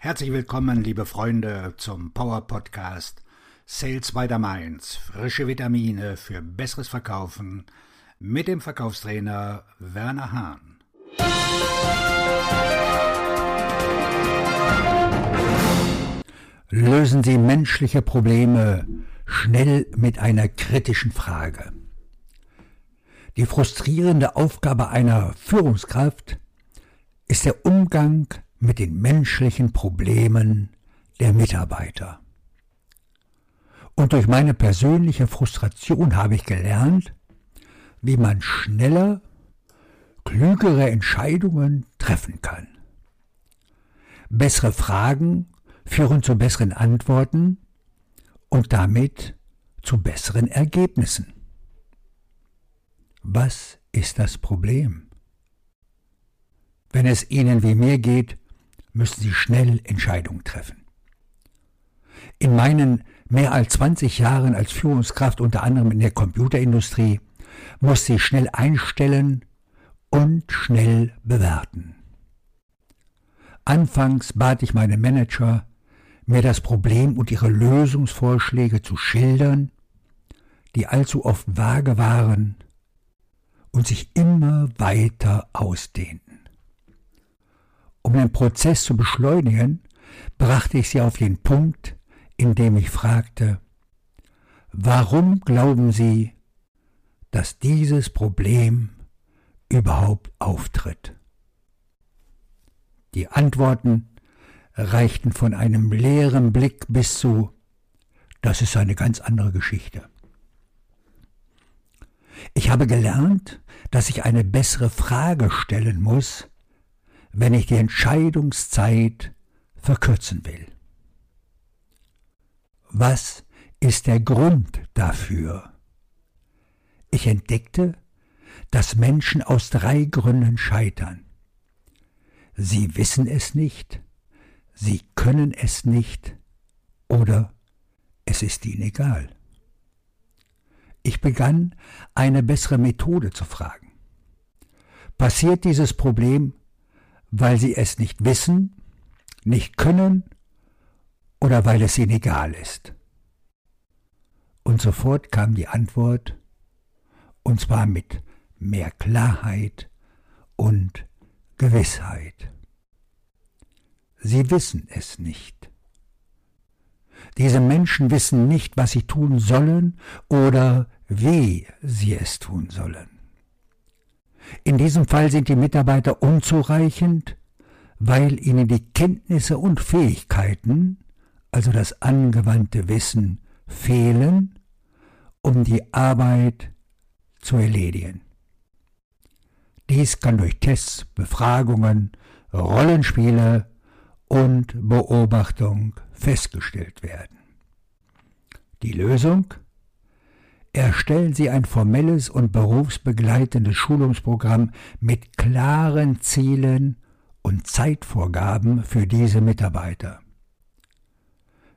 Herzlich willkommen, liebe Freunde, zum Power Podcast Sales by the Mainz. Frische Vitamine für besseres Verkaufen mit dem Verkaufstrainer Werner Hahn. Lösen Sie menschliche Probleme schnell mit einer kritischen Frage. Die frustrierende Aufgabe einer Führungskraft ist der Umgang mit den menschlichen Problemen der Mitarbeiter. Und durch meine persönliche Frustration habe ich gelernt, wie man schneller, klügere Entscheidungen treffen kann. Bessere Fragen führen zu besseren Antworten und damit zu besseren Ergebnissen. Was ist das Problem? Wenn es Ihnen wie mir geht, müssen Sie schnell Entscheidungen treffen. In meinen mehr als 20 Jahren als Führungskraft unter anderem in der Computerindustrie musste ich schnell einstellen und schnell bewerten. Anfangs bat ich meine Manager, mir das Problem und ihre Lösungsvorschläge zu schildern, die allzu oft vage waren und sich immer weiter ausdehnten. Um den Prozess zu beschleunigen, brachte ich sie auf den Punkt, in dem ich fragte, warum glauben Sie, dass dieses Problem überhaupt auftritt? Die Antworten reichten von einem leeren Blick bis zu, das ist eine ganz andere Geschichte. Ich habe gelernt, dass ich eine bessere Frage stellen muss, wenn ich die Entscheidungszeit verkürzen will. Was ist der Grund dafür? Ich entdeckte, dass Menschen aus drei Gründen scheitern. Sie wissen es nicht, sie können es nicht oder es ist ihnen egal. Ich begann, eine bessere Methode zu fragen. Passiert dieses Problem, weil sie es nicht wissen, nicht können oder weil es ihnen egal ist? Und sofort kam die Antwort, und zwar mit mehr Klarheit und Gewissheit. Sie wissen es nicht. Diese Menschen wissen nicht, was sie tun sollen oder wie sie es tun sollen. In diesem Fall sind die Mitarbeiter unzureichend, weil ihnen die Kenntnisse und Fähigkeiten, also das angewandte Wissen, fehlen, um die Arbeit zu erledigen. Dies kann durch Tests, Befragungen, Rollenspiele und Beobachtung festgestellt werden. Die Lösung? Erstellen Sie ein formelles und berufsbegleitendes Schulungsprogramm mit klaren Zielen und Zeitvorgaben für diese Mitarbeiter.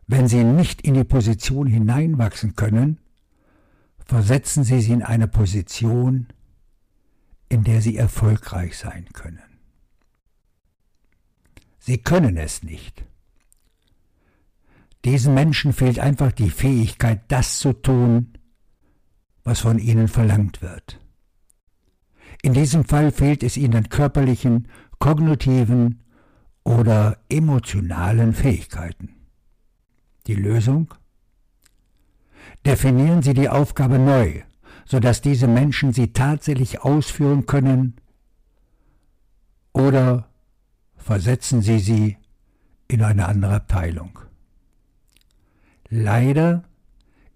Wenn Sie nicht in die Position hineinwachsen können, versetzen Sie sie in eine Position, in der Sie erfolgreich sein können. Sie können es nicht. Diesen Menschen fehlt einfach die Fähigkeit, das zu tun, was von ihnen verlangt wird. In diesem Fall fehlt es ihnen an körperlichen, kognitiven oder emotionalen Fähigkeiten. Die Lösung? Definieren Sie die Aufgabe neu, sodass diese Menschen sie tatsächlich ausführen können oder versetzen Sie sie in eine andere Abteilung. Leider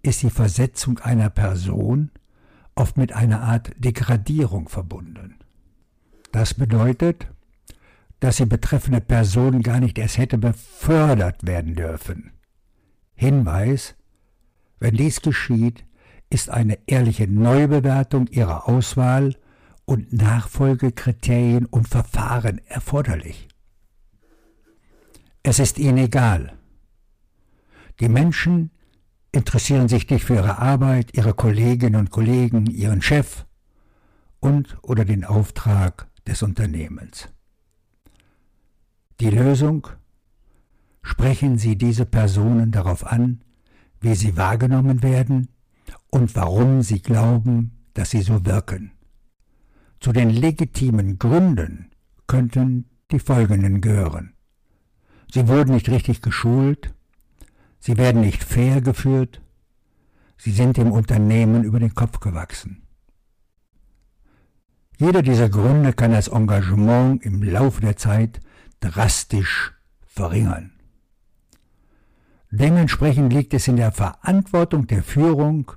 ist die Versetzung einer Person oft mit einer Art Degradierung verbunden. Das bedeutet, dass die betreffende Person gar nicht erst hätte befördert werden dürfen. Hinweis, wenn dies geschieht, ist eine ehrliche Neubewertung ihrer Auswahl und Nachfolgekriterien und Verfahren erforderlich. Es ist ihnen egal. Die Menschen interessieren sich nicht für ihre Arbeit, ihre Kolleginnen und Kollegen, ihren Chef und oder den Auftrag des Unternehmens. Die Lösung? sprechen Sie diese Personen darauf an, wie sie wahrgenommen werden und warum Sie glauben, dass sie so wirken. Zu den legitimen Gründen könnten die folgenden gehören. Sie wurden nicht richtig geschult, sie werden nicht fair geführt, sie sind dem Unternehmen über den Kopf gewachsen. Jeder dieser Gründe kann das Engagement im Laufe der Zeit drastisch verringern. Dementsprechend liegt es in der Verantwortung der Führung,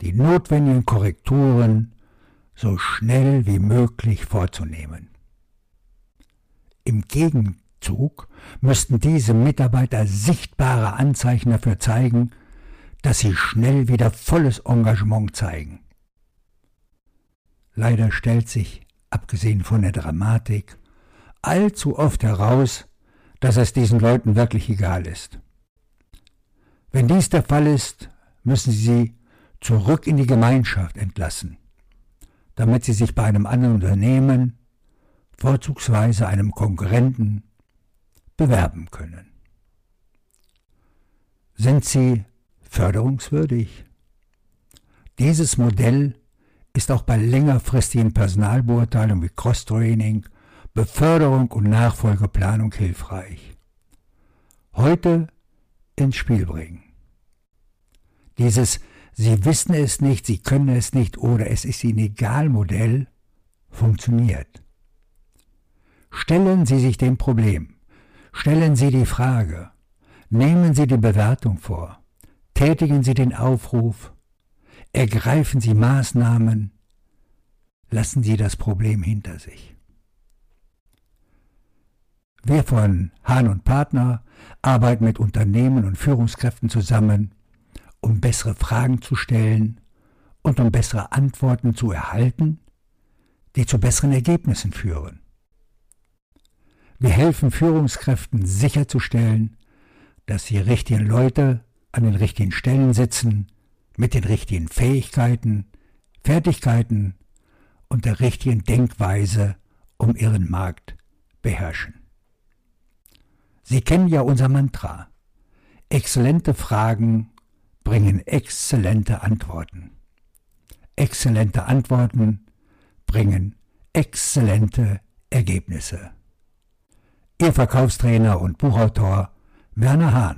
die notwendigen Korrekturen so schnell wie möglich vorzunehmen. Im Gegenzug müssten diese Mitarbeiter sichtbare Anzeichen dafür zeigen, dass sie schnell wieder volles Engagement zeigen. Leider stellt sich, abgesehen von der Dramatik, allzu oft heraus, dass es diesen Leuten wirklich egal ist. Wenn dies der Fall ist, müssen Sie sie zurück in die Gemeinschaft entlassen, damit sie sich bei einem anderen Unternehmen, vorzugsweise einem Konkurrenten, bewerben können. Sind sie förderungswürdig? Dieses Modell ist auch bei längerfristigen Personalbeurteilungen wie Cross-Training, Beförderung und Nachfolgeplanung hilfreich. Heute ins Spiel bringen. Dieses Sie wissen es nicht, Sie können es nicht oder es ist Ihnen egal Modell funktioniert. Stellen Sie sich dem Problem, stellen Sie die Frage, nehmen Sie die Bewertung vor, tätigen Sie den Aufruf, ergreifen Sie Maßnahmen, lassen Sie das Problem hinter sich. Wir von Hahn und Partner arbeiten mit Unternehmen und Führungskräften zusammen, um bessere Fragen zu stellen und um bessere Antworten zu erhalten, die zu besseren Ergebnissen führen. Wir helfen Führungskräften sicherzustellen, dass die richtigen Leute an den richtigen Stellen sitzen, mit den richtigen Fähigkeiten, Fertigkeiten und der richtigen Denkweise um ihren Markt beherrschen. Sie kennen ja unser Mantra. Exzellente Fragen bringen exzellente Antworten. Exzellente Antworten bringen exzellente Ergebnisse. Ihr Verkaufstrainer und Buchautor Werner Hahn.